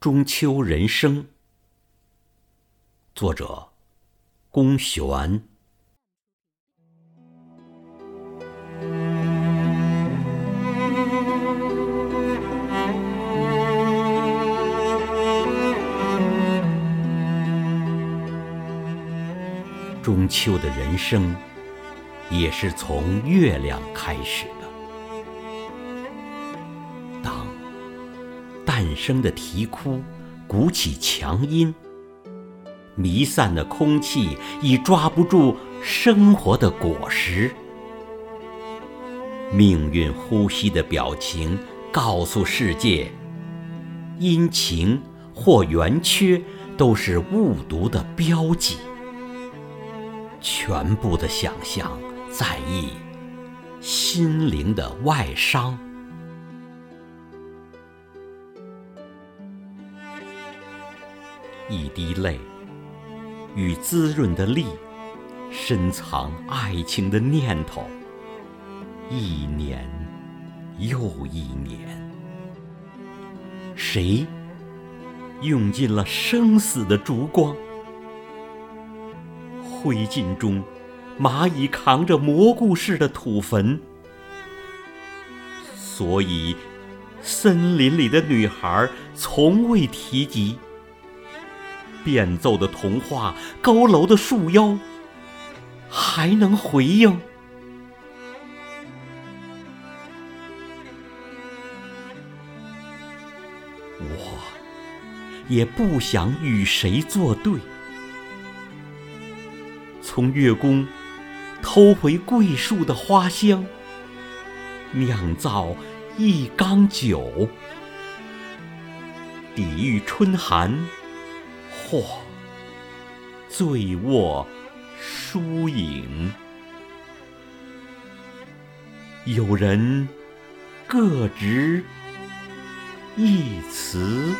中秋人生，作者龚玄。中秋的人生，也是从月亮开始半生的啼哭鼓起强音，弥散的空气已抓不住生活的果实。命运呼吸的表情告诉世界：阴晴或圆缺都是误读的标记。全部的想象在意心灵的外伤，一滴泪与滋润的力，深藏爱情的念头。一年又一年，谁用尽了生死的烛光？灰烬中，蚂蚁扛着蘑菇似的土坟，所以森林里的女孩从未提及。变奏的童话，高楼的树腰，还能回应？我也不想与谁作对。从月宫偷回桂树的花香，酿造一缸酒，抵御春寒，或醉卧疏影。有人各执一词。